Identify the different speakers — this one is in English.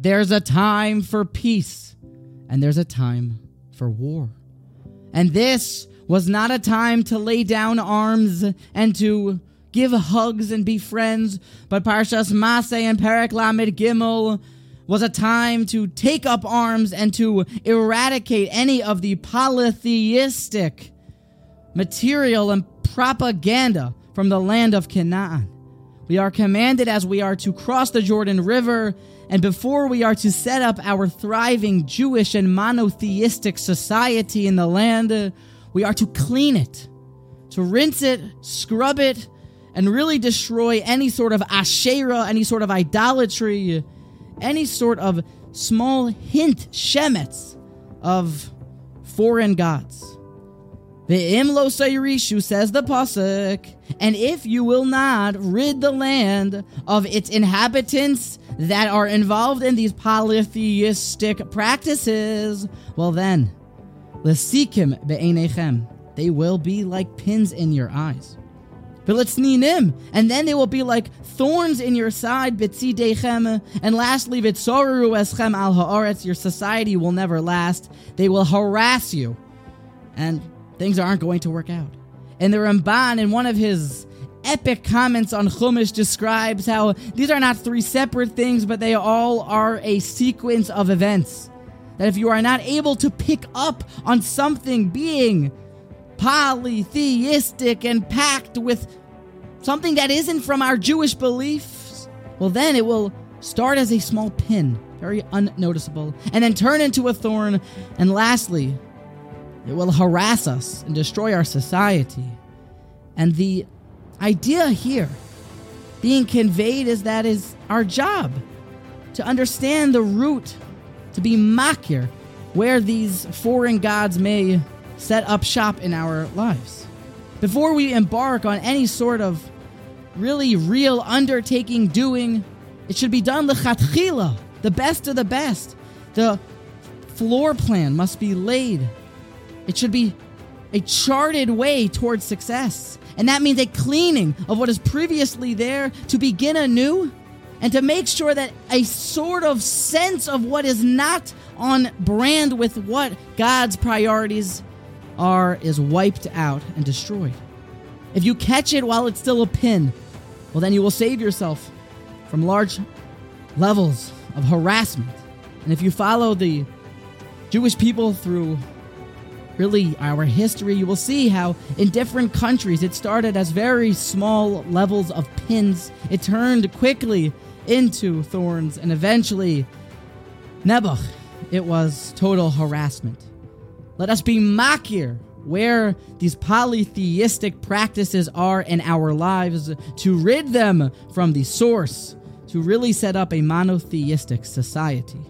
Speaker 1: there's a time for peace and there's a time for war. And this was not a time to lay down arms and to give hugs and be friends, but Parshas Masai and Perek Lamed Gimel was a time to take up arms and to eradicate any of the polytheistic material and propaganda from the land of Canaan. We are commanded as we are to cross the Jordan River, and before we are to set up our thriving Jewish and monotheistic society in the land, we are to clean it, to rinse it, scrub it, and really destroy any sort of Asherah, any sort of idolatry, any sort of small hint, shemets, of foreign gods. Imlo Sayrishu says the Pasuk, and if you will not rid the land of its inhabitants that are involved in these polytheistic practices, well then, Lesikim be'enechem, they will be like pins in your eyes. V'litzninim, and then they will be like thorns in your side, bitzidechem, and lastly, vitzoru eschem al haaretz, your society will never last. They will harass you, and things aren't going to work out. And the Ramban, in one of his epic comments on Chumash, describes how these are not three separate things, but they all are a sequence of events. That if you are not able to pick up on something being polytheistic and packed with something that isn't from our Jewish beliefs, well, then it will start as a small pin, very unnoticeable, and then turn into a thorn, and lastly, it will harass us and destroy our society. And the idea here being conveyed is that is our job to understand the root, to be makir, where these foreign gods may set up shop in our lives. Before we embark on any sort of really real undertaking doing, it should be done lechatchila, the best of the best. The floor plan must be laid. It should be a charted way towards success. And that means a cleaning of what is previously there to begin anew and to make sure that a sort of sense of what is not on brand with what God's priorities are is wiped out and destroyed. If you catch it while it's still a pin, well, then you will save yourself from large levels of harassment. And if you follow the Jewish people through really our history, you will see how in different countries it started as very small levels of pins. It turned quickly into thorns, and eventually, Nebuch, it was total harassment. Let us be makir where these polytheistic practices are in our lives to rid them from the source, to really set up a monotheistic society.